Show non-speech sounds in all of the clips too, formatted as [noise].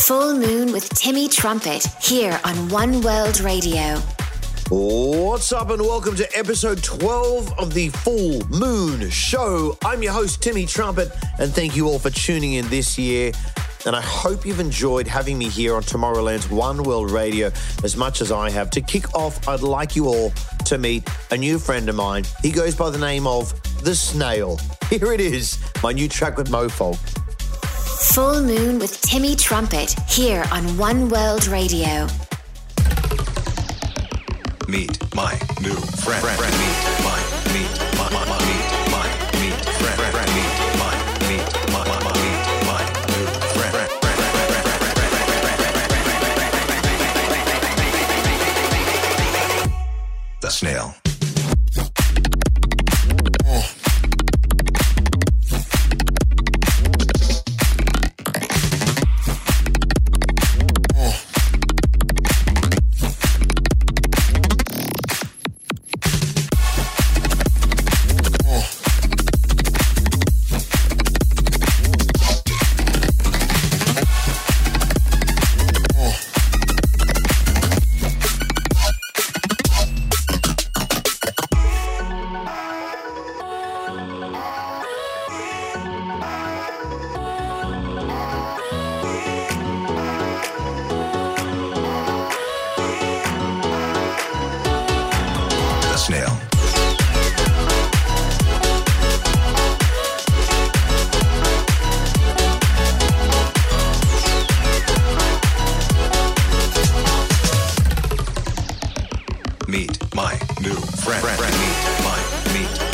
Full Moon with Timmy Trumpet here on One World Radio. What's up, and welcome to episode 12 of the Full Moon Show. I'm your host, Timmy Trumpet, and thank you all for tuning in this year. And I hope you've enjoyed having me here on Tomorrowland's One World Radio as much as I have. To kick off, I'd like you all to meet a new friend of mine. He goes by the name of The Snail. [laughs] Here it is, my new track with Mofog. Full Moon with Timmy Trumpet here on One World Radio. Meet my new friend. friend. Meet my, meet my, my, my, meet my, friend. friend. Meet my, meet my, my, my, my new friend. friend. The snail. Friend. friend. Meet my, meet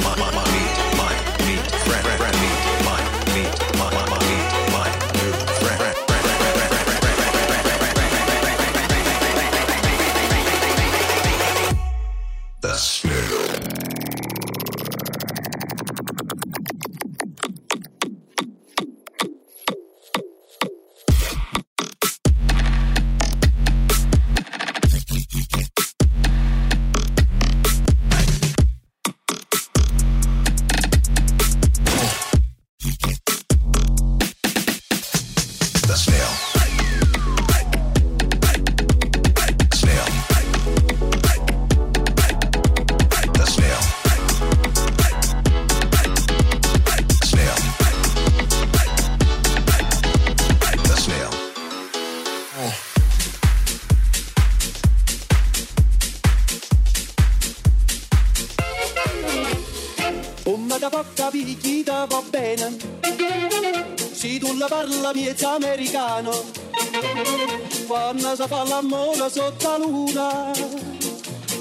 sotto la luna.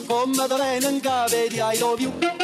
Come da bene in cave di I love you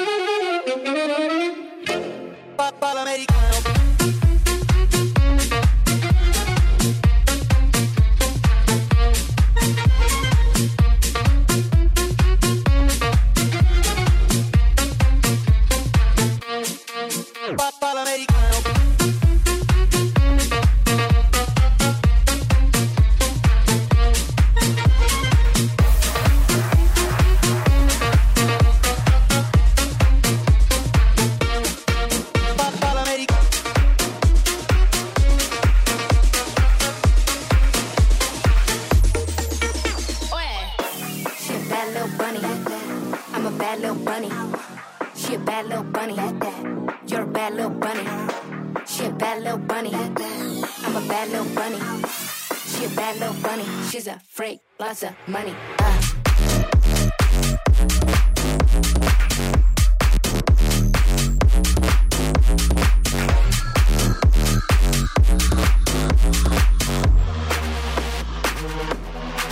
She's a freak, lots of money. Uh.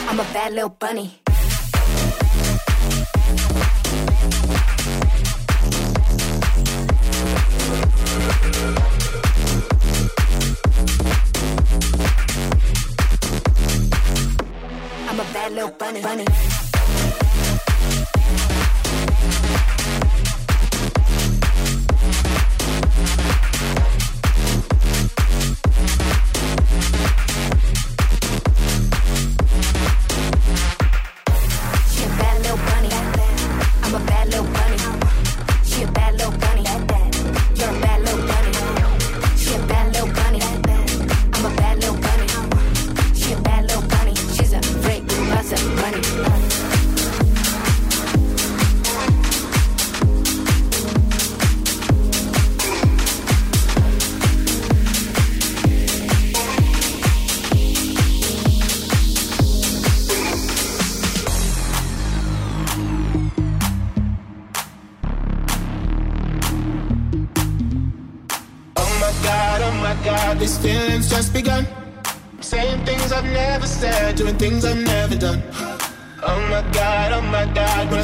I'm a bad little bunny.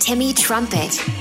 Timmy Trumpet.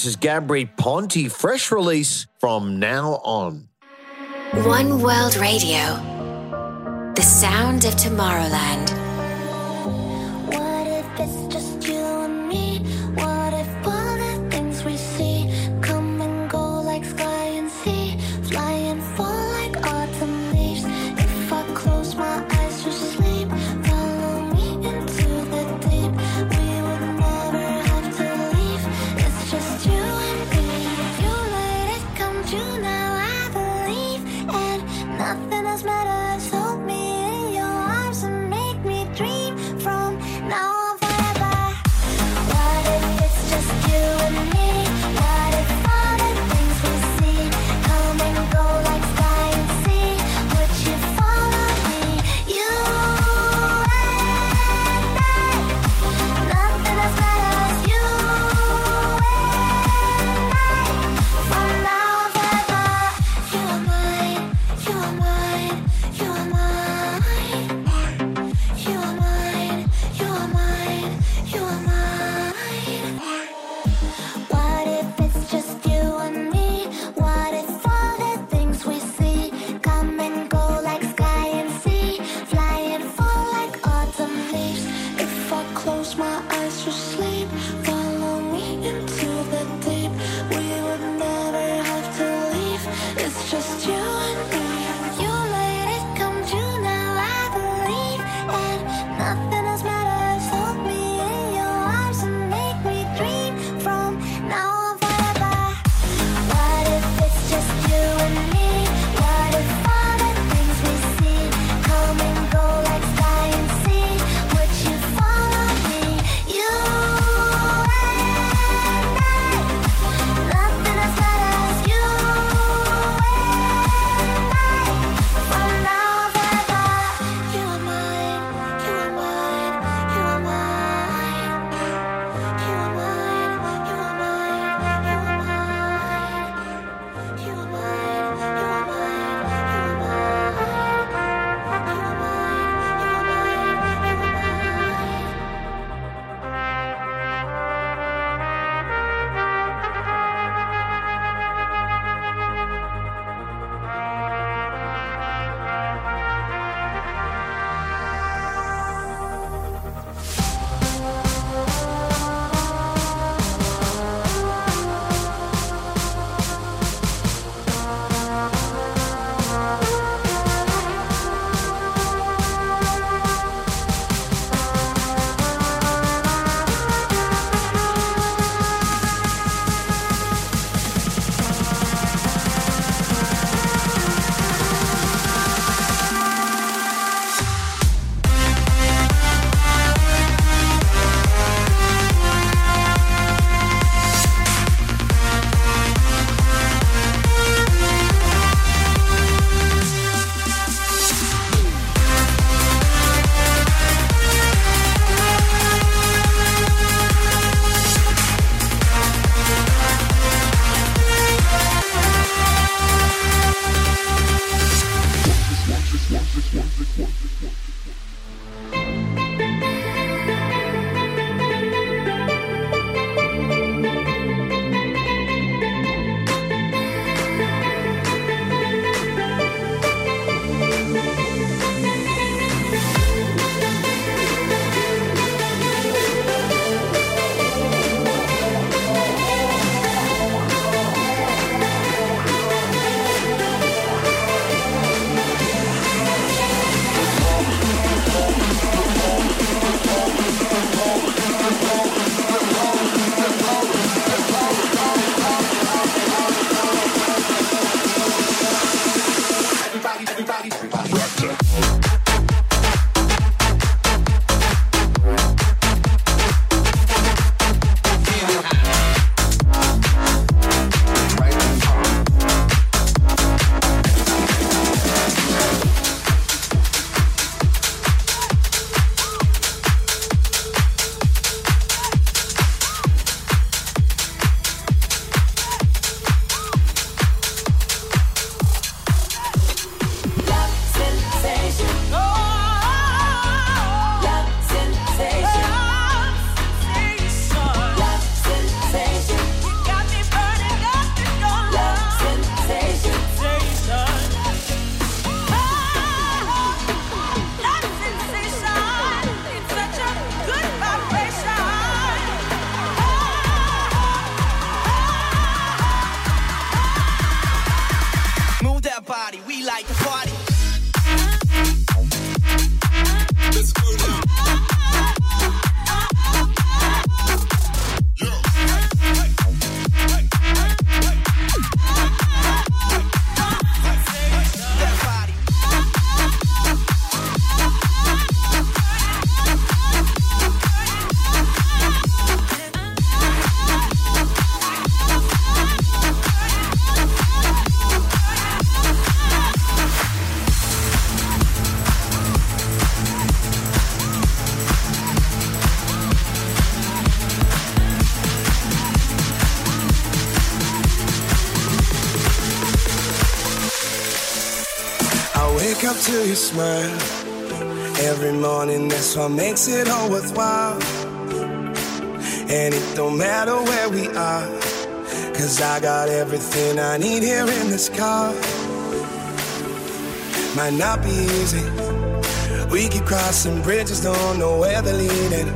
This is Gabry Ponte, fresh release from now on. One World Radio, the sound of Tomorrowland. close my eyes, you see. Smile. Every morning, that's what makes it all worthwhile. And it don't matter where we are, cause I got everything I need here in this car. Might not be easy. We keep crossing bridges, don't know where they're leading.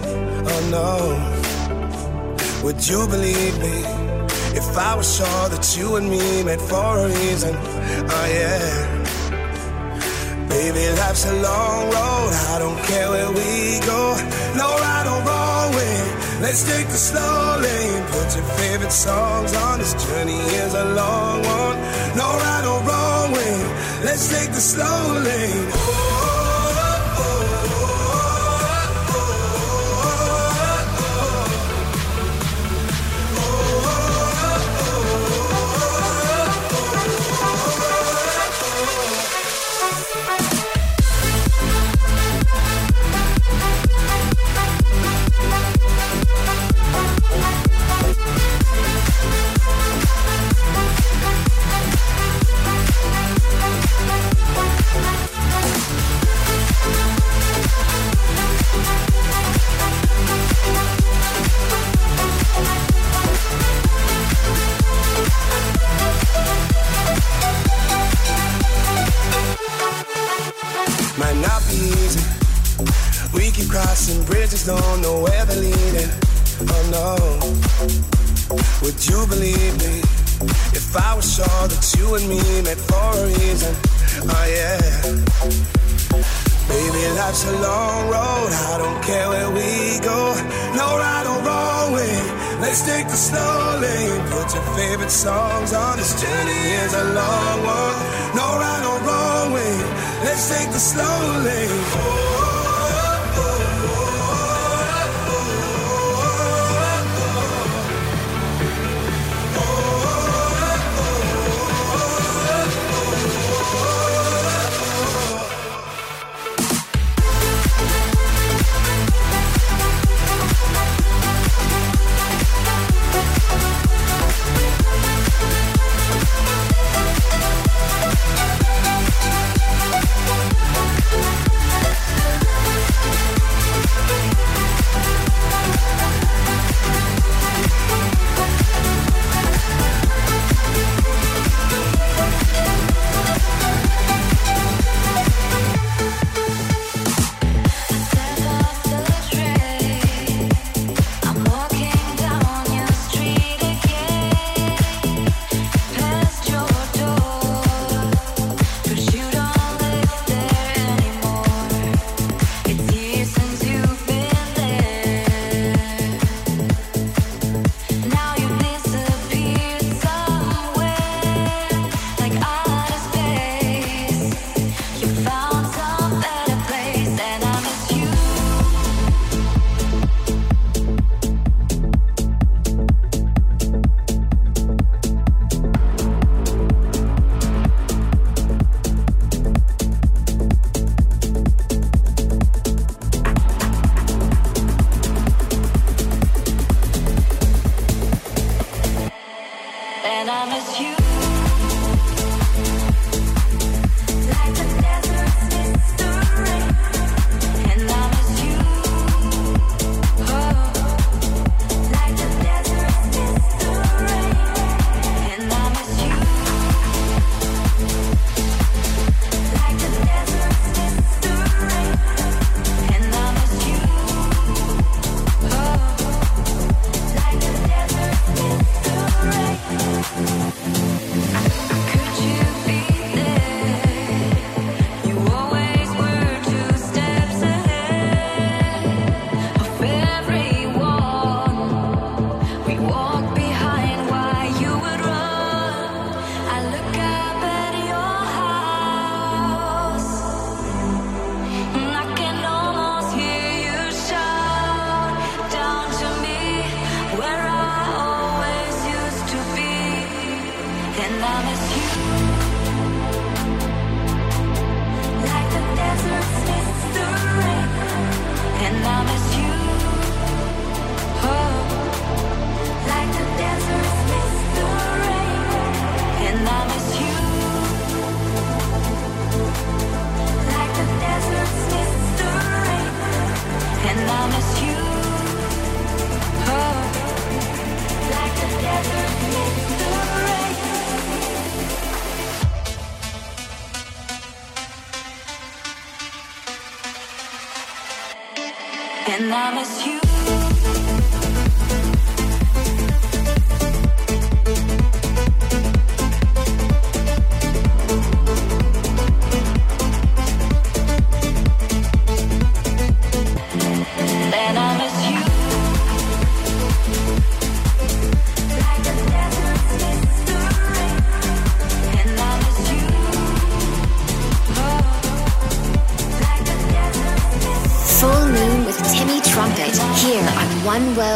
Oh no. Would you believe me if I was sure that you and me met for a reason? Oh yeah. Baby, life's a long road. I don't care where we go. No right or wrong way. Let's take the slow lane. Put your favorite songs on. This journey is a long one. No right or wrong way. Let's take the slow lane.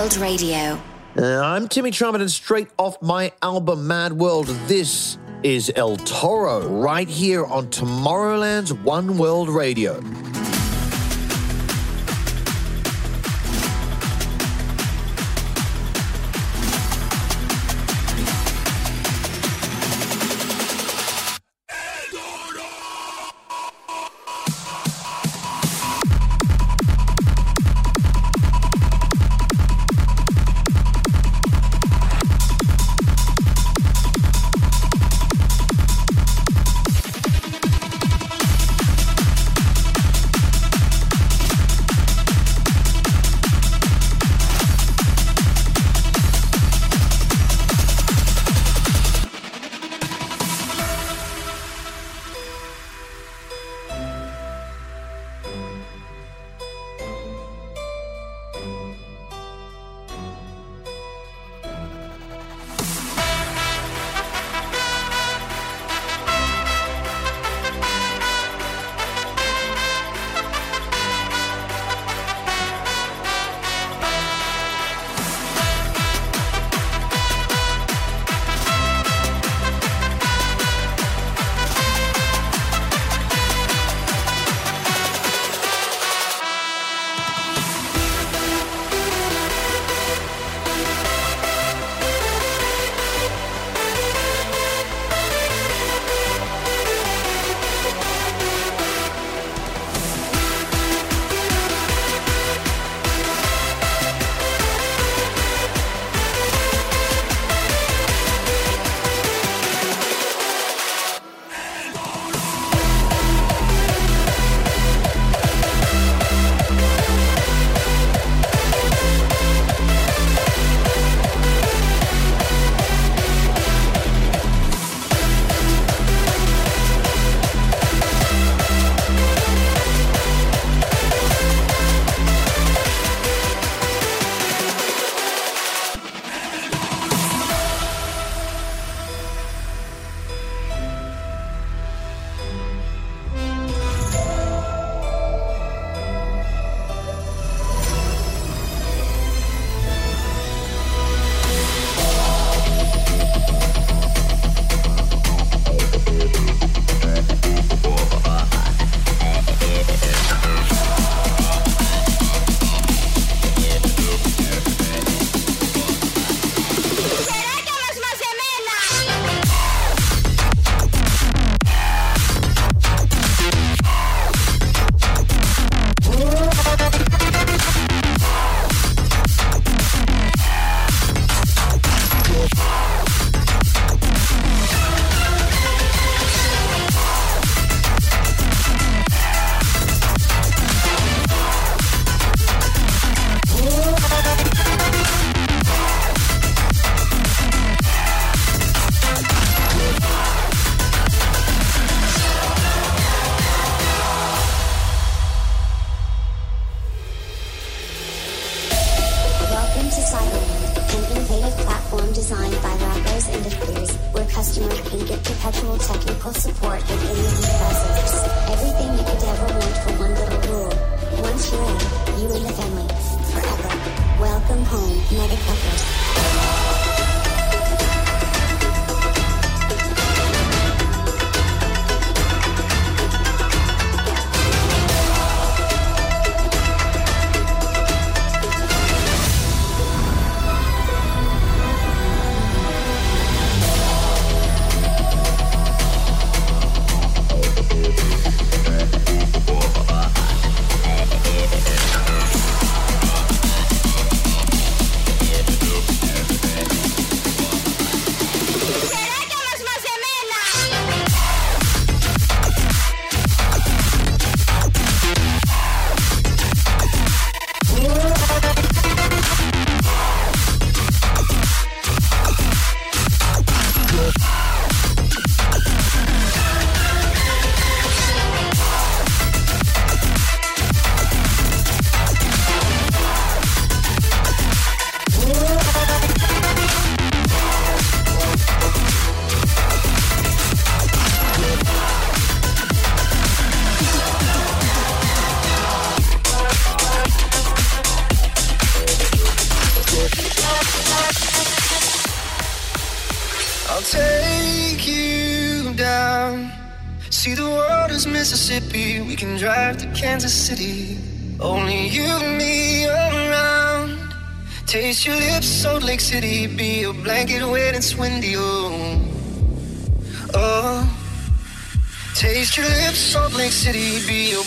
World Radio. Uh, I'm Timmy Trumpet, and straight off my album Mad World, this is El Toro, right here on Tomorrowland's One World Radio.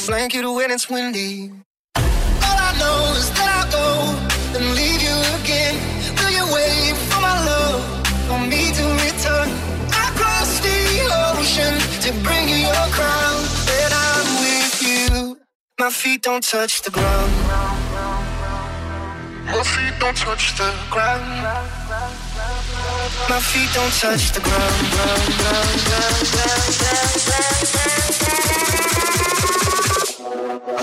Blanket wet and windy. All I know is that I'll go and leave you again. Will you wait for my love, for me to return? Across the ocean to bring you your crown. When I'm with you, my feet don't touch the ground. My feet don't touch the ground. My feet don't touch the ground. ground, ground, ground,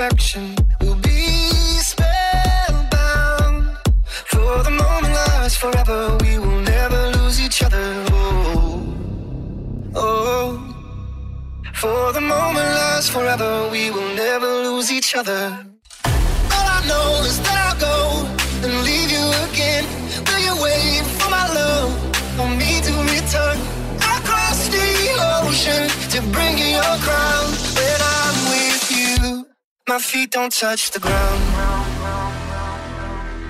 You'll affection. We'll be spellbound. For the moment lasts forever. We will never lose each other. Oh, oh. For the moment lasts forever. We will never lose each other. My feet don't touch the ground.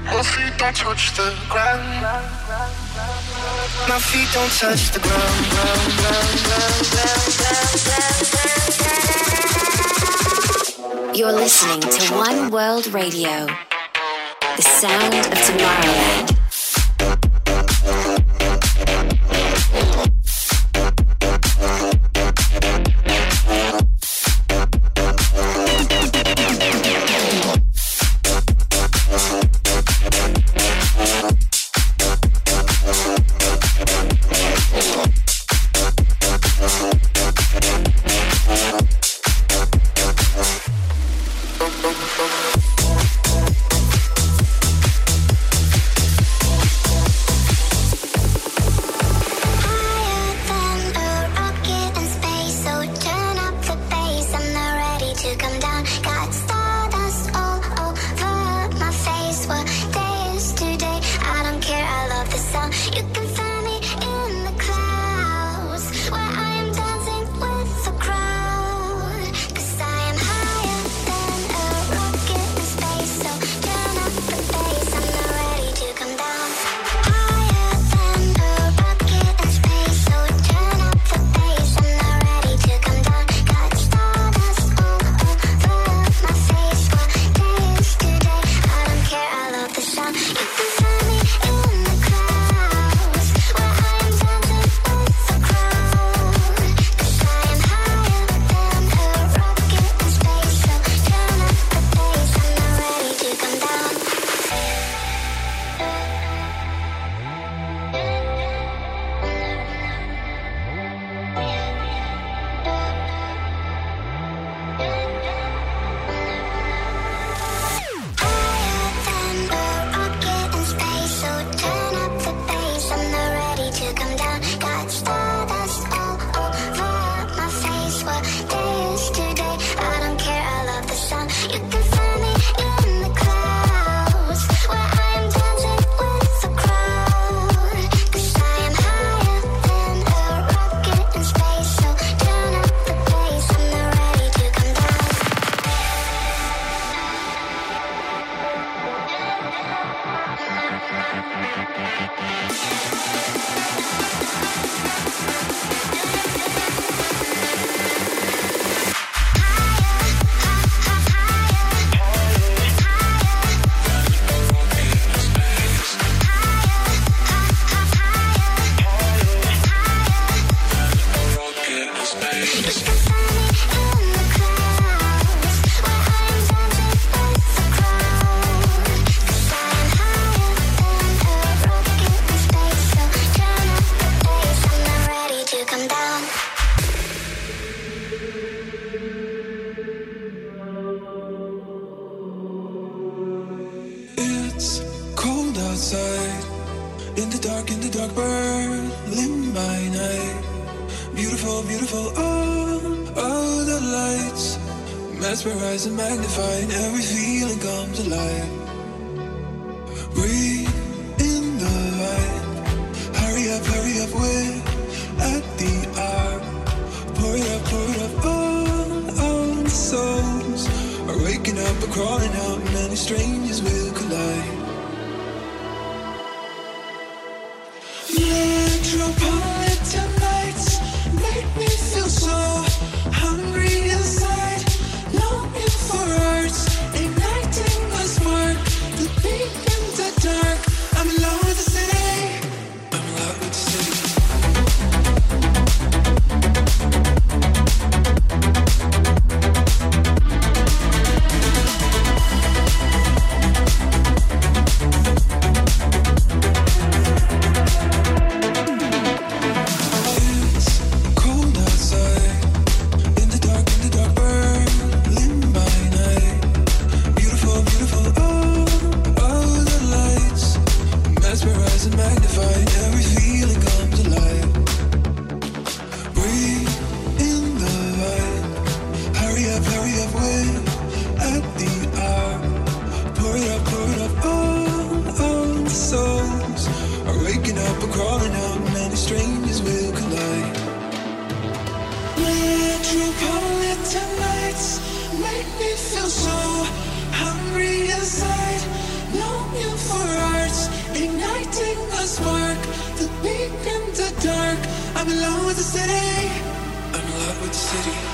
My feet don't touch the ground. My feet don't touch the ground. You're listening to One World Radio, the sound of Tomorrowland. City. I'm in love with the city.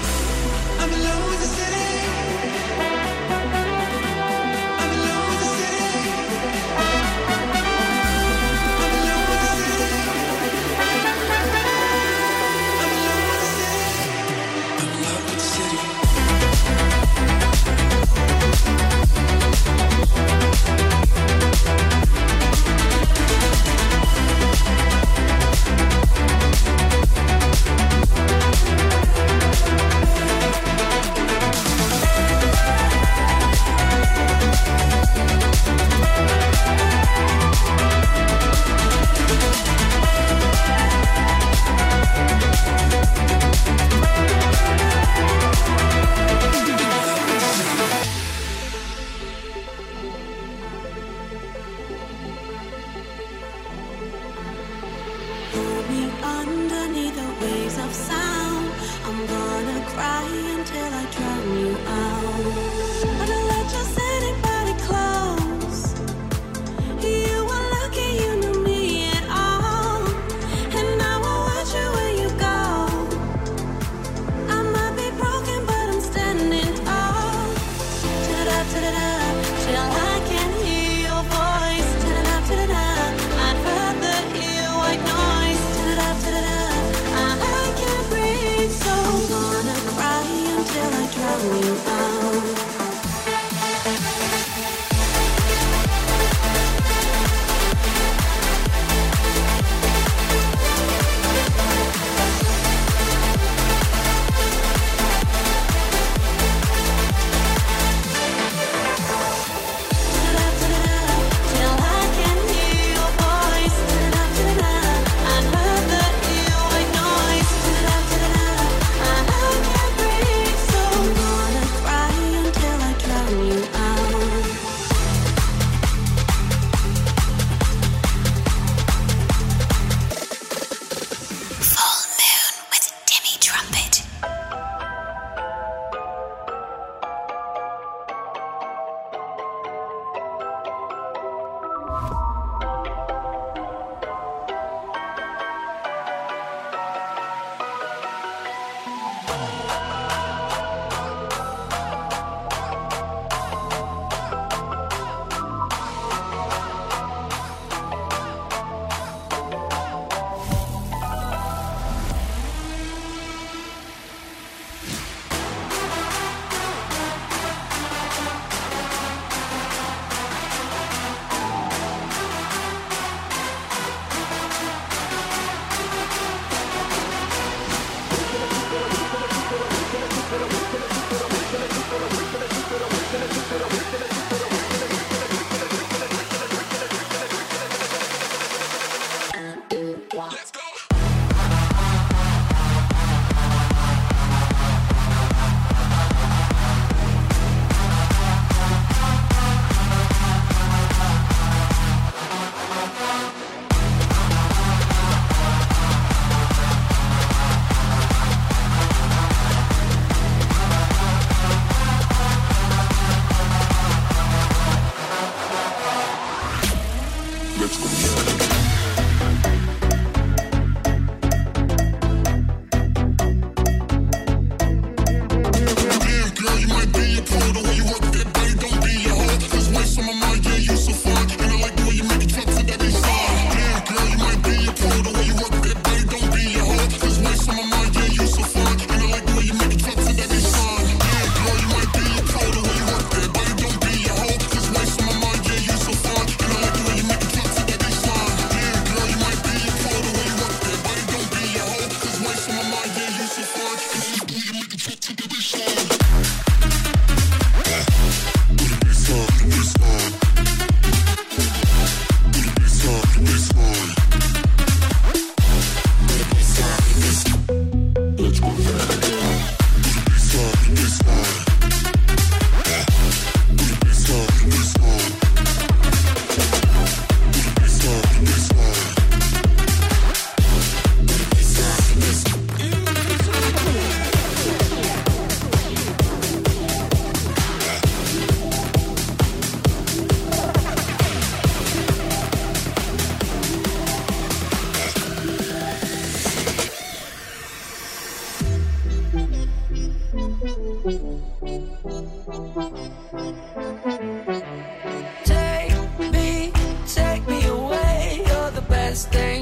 I best thing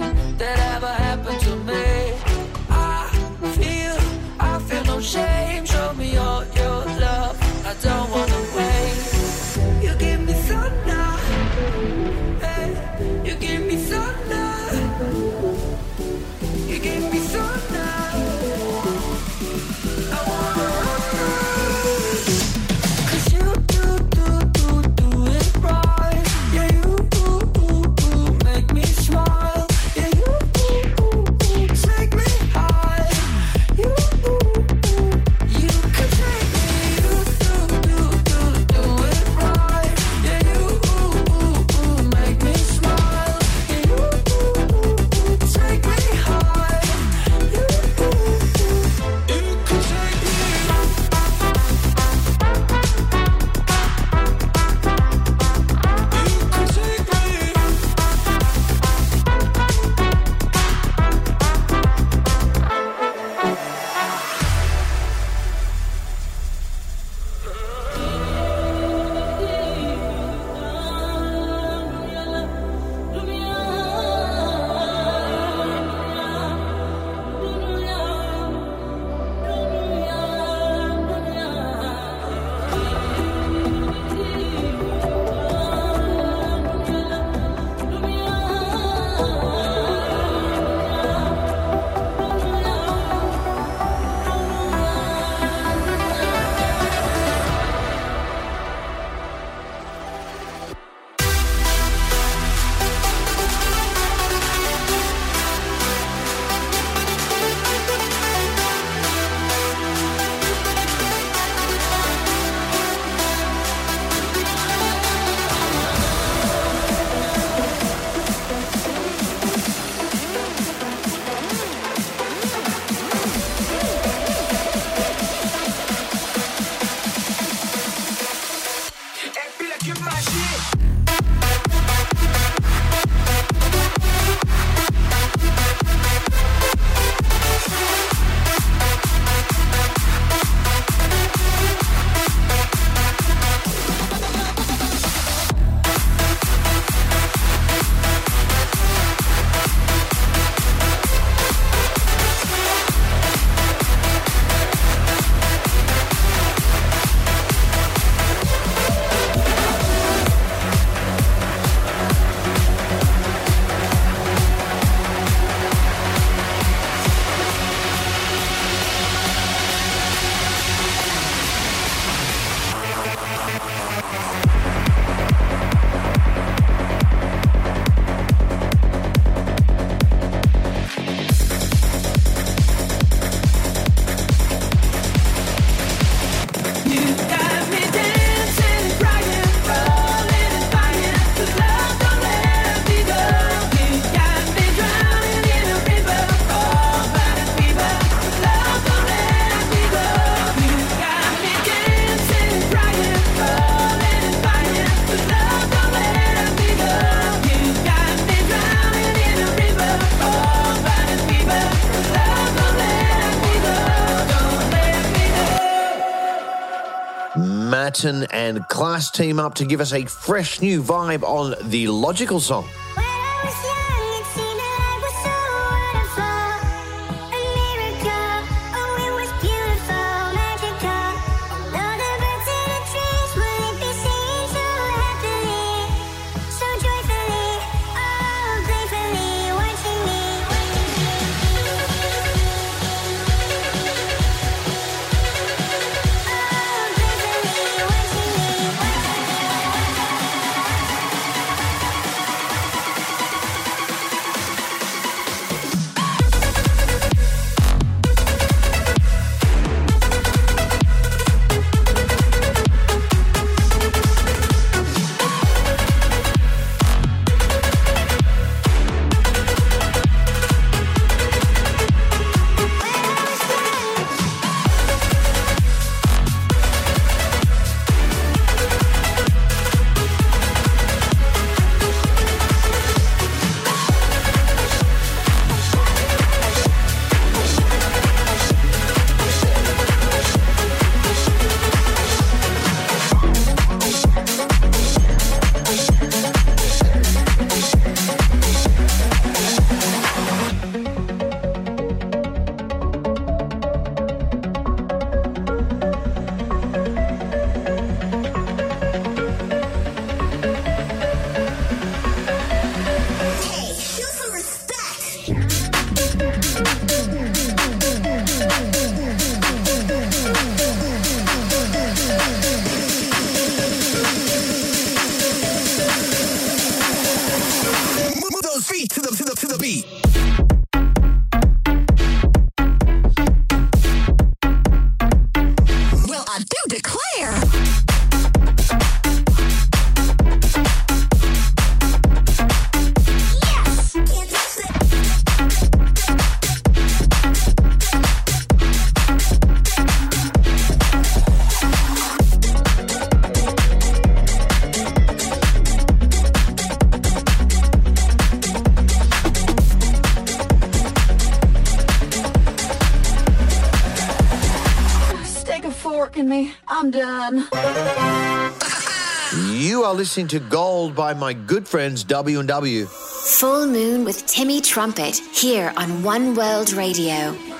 And Class team up to give us a fresh new vibe on the Logical song. listening to Gold by my good friends W&W. Full Moon with Timmy Trumpet here on One World Radio.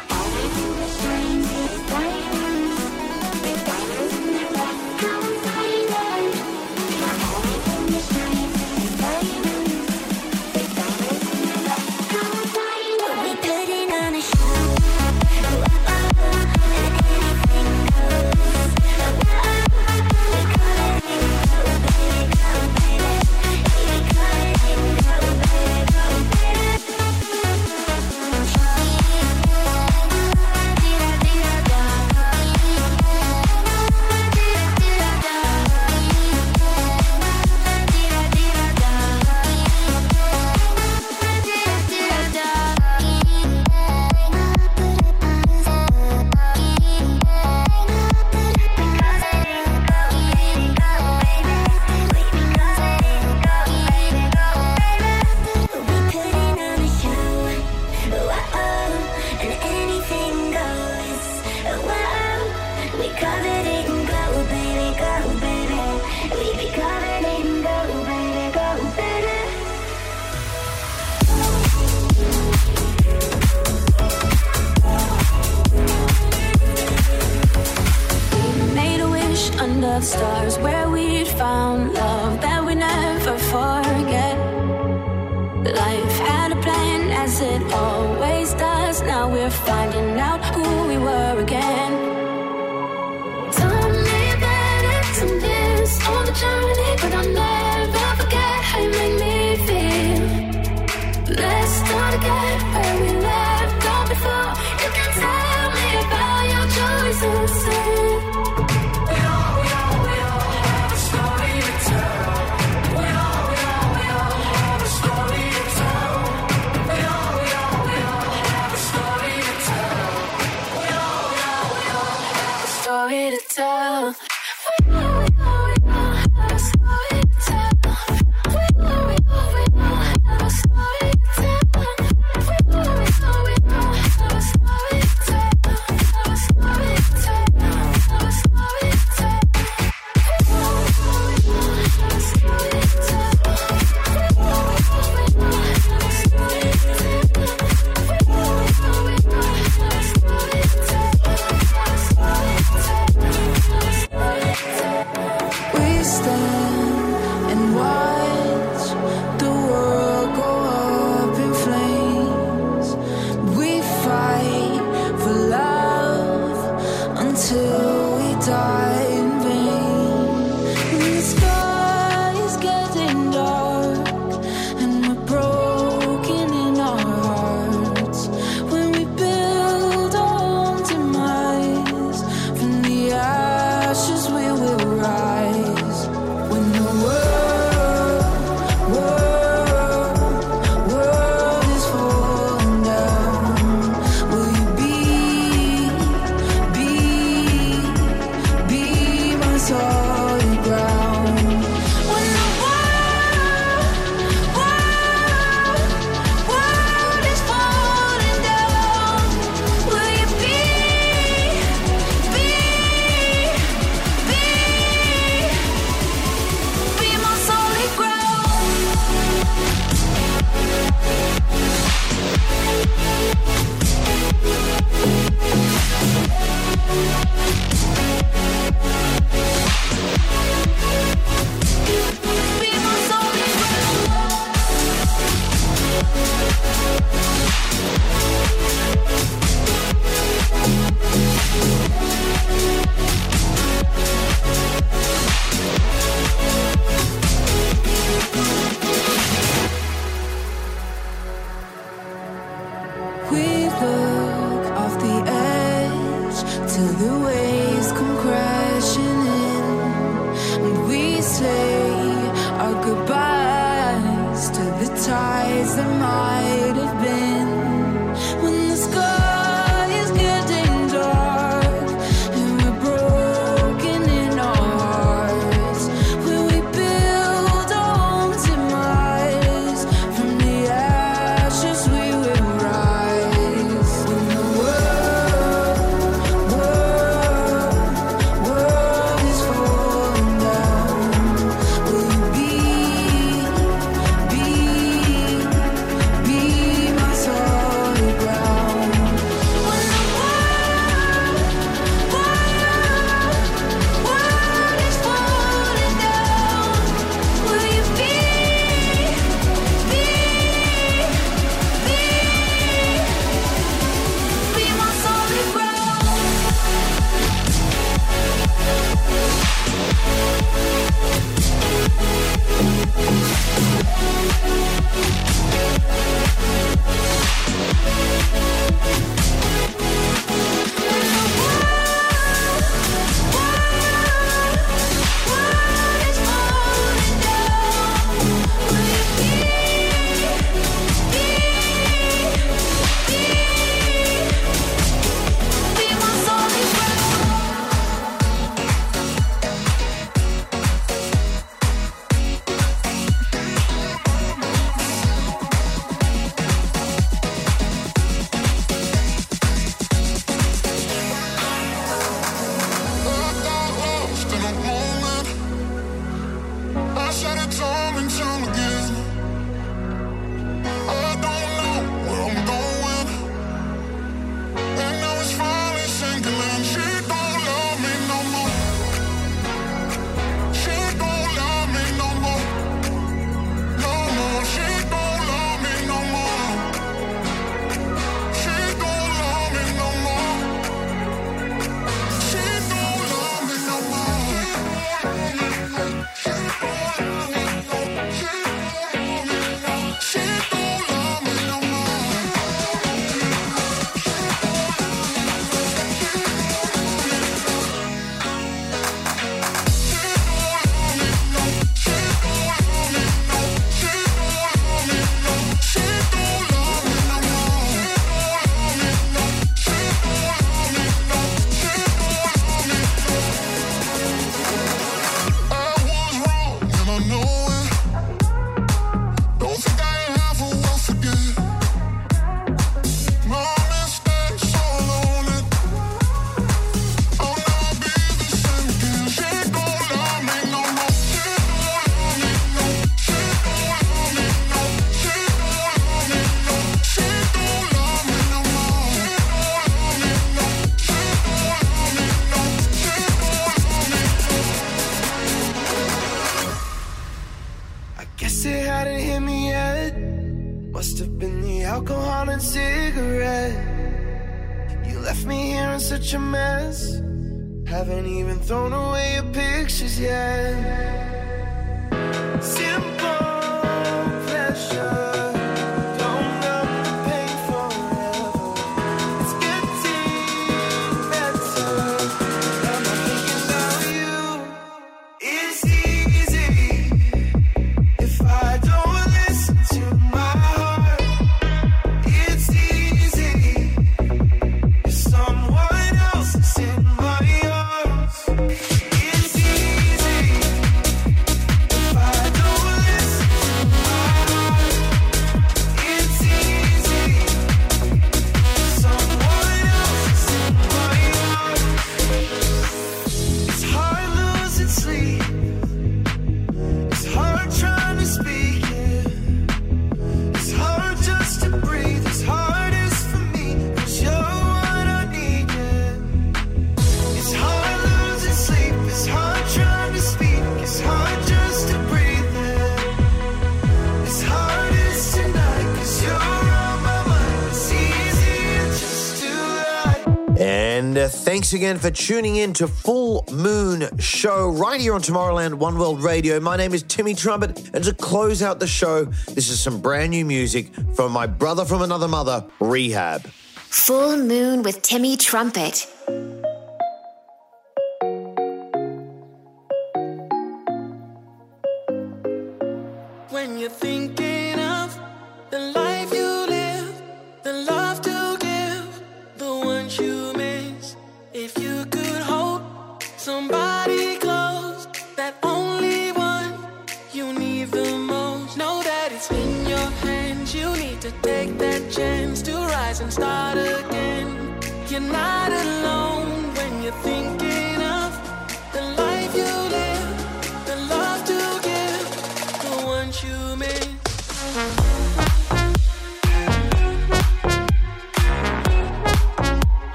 thanks again for tuning in to Full Moon Show right here on Tomorrowland One World Radio. My name is Timmy Trumpet, and to close out the show, this is some brand new music from my brother from another mother, R3HAB. Full Moon with Timmy Trumpet.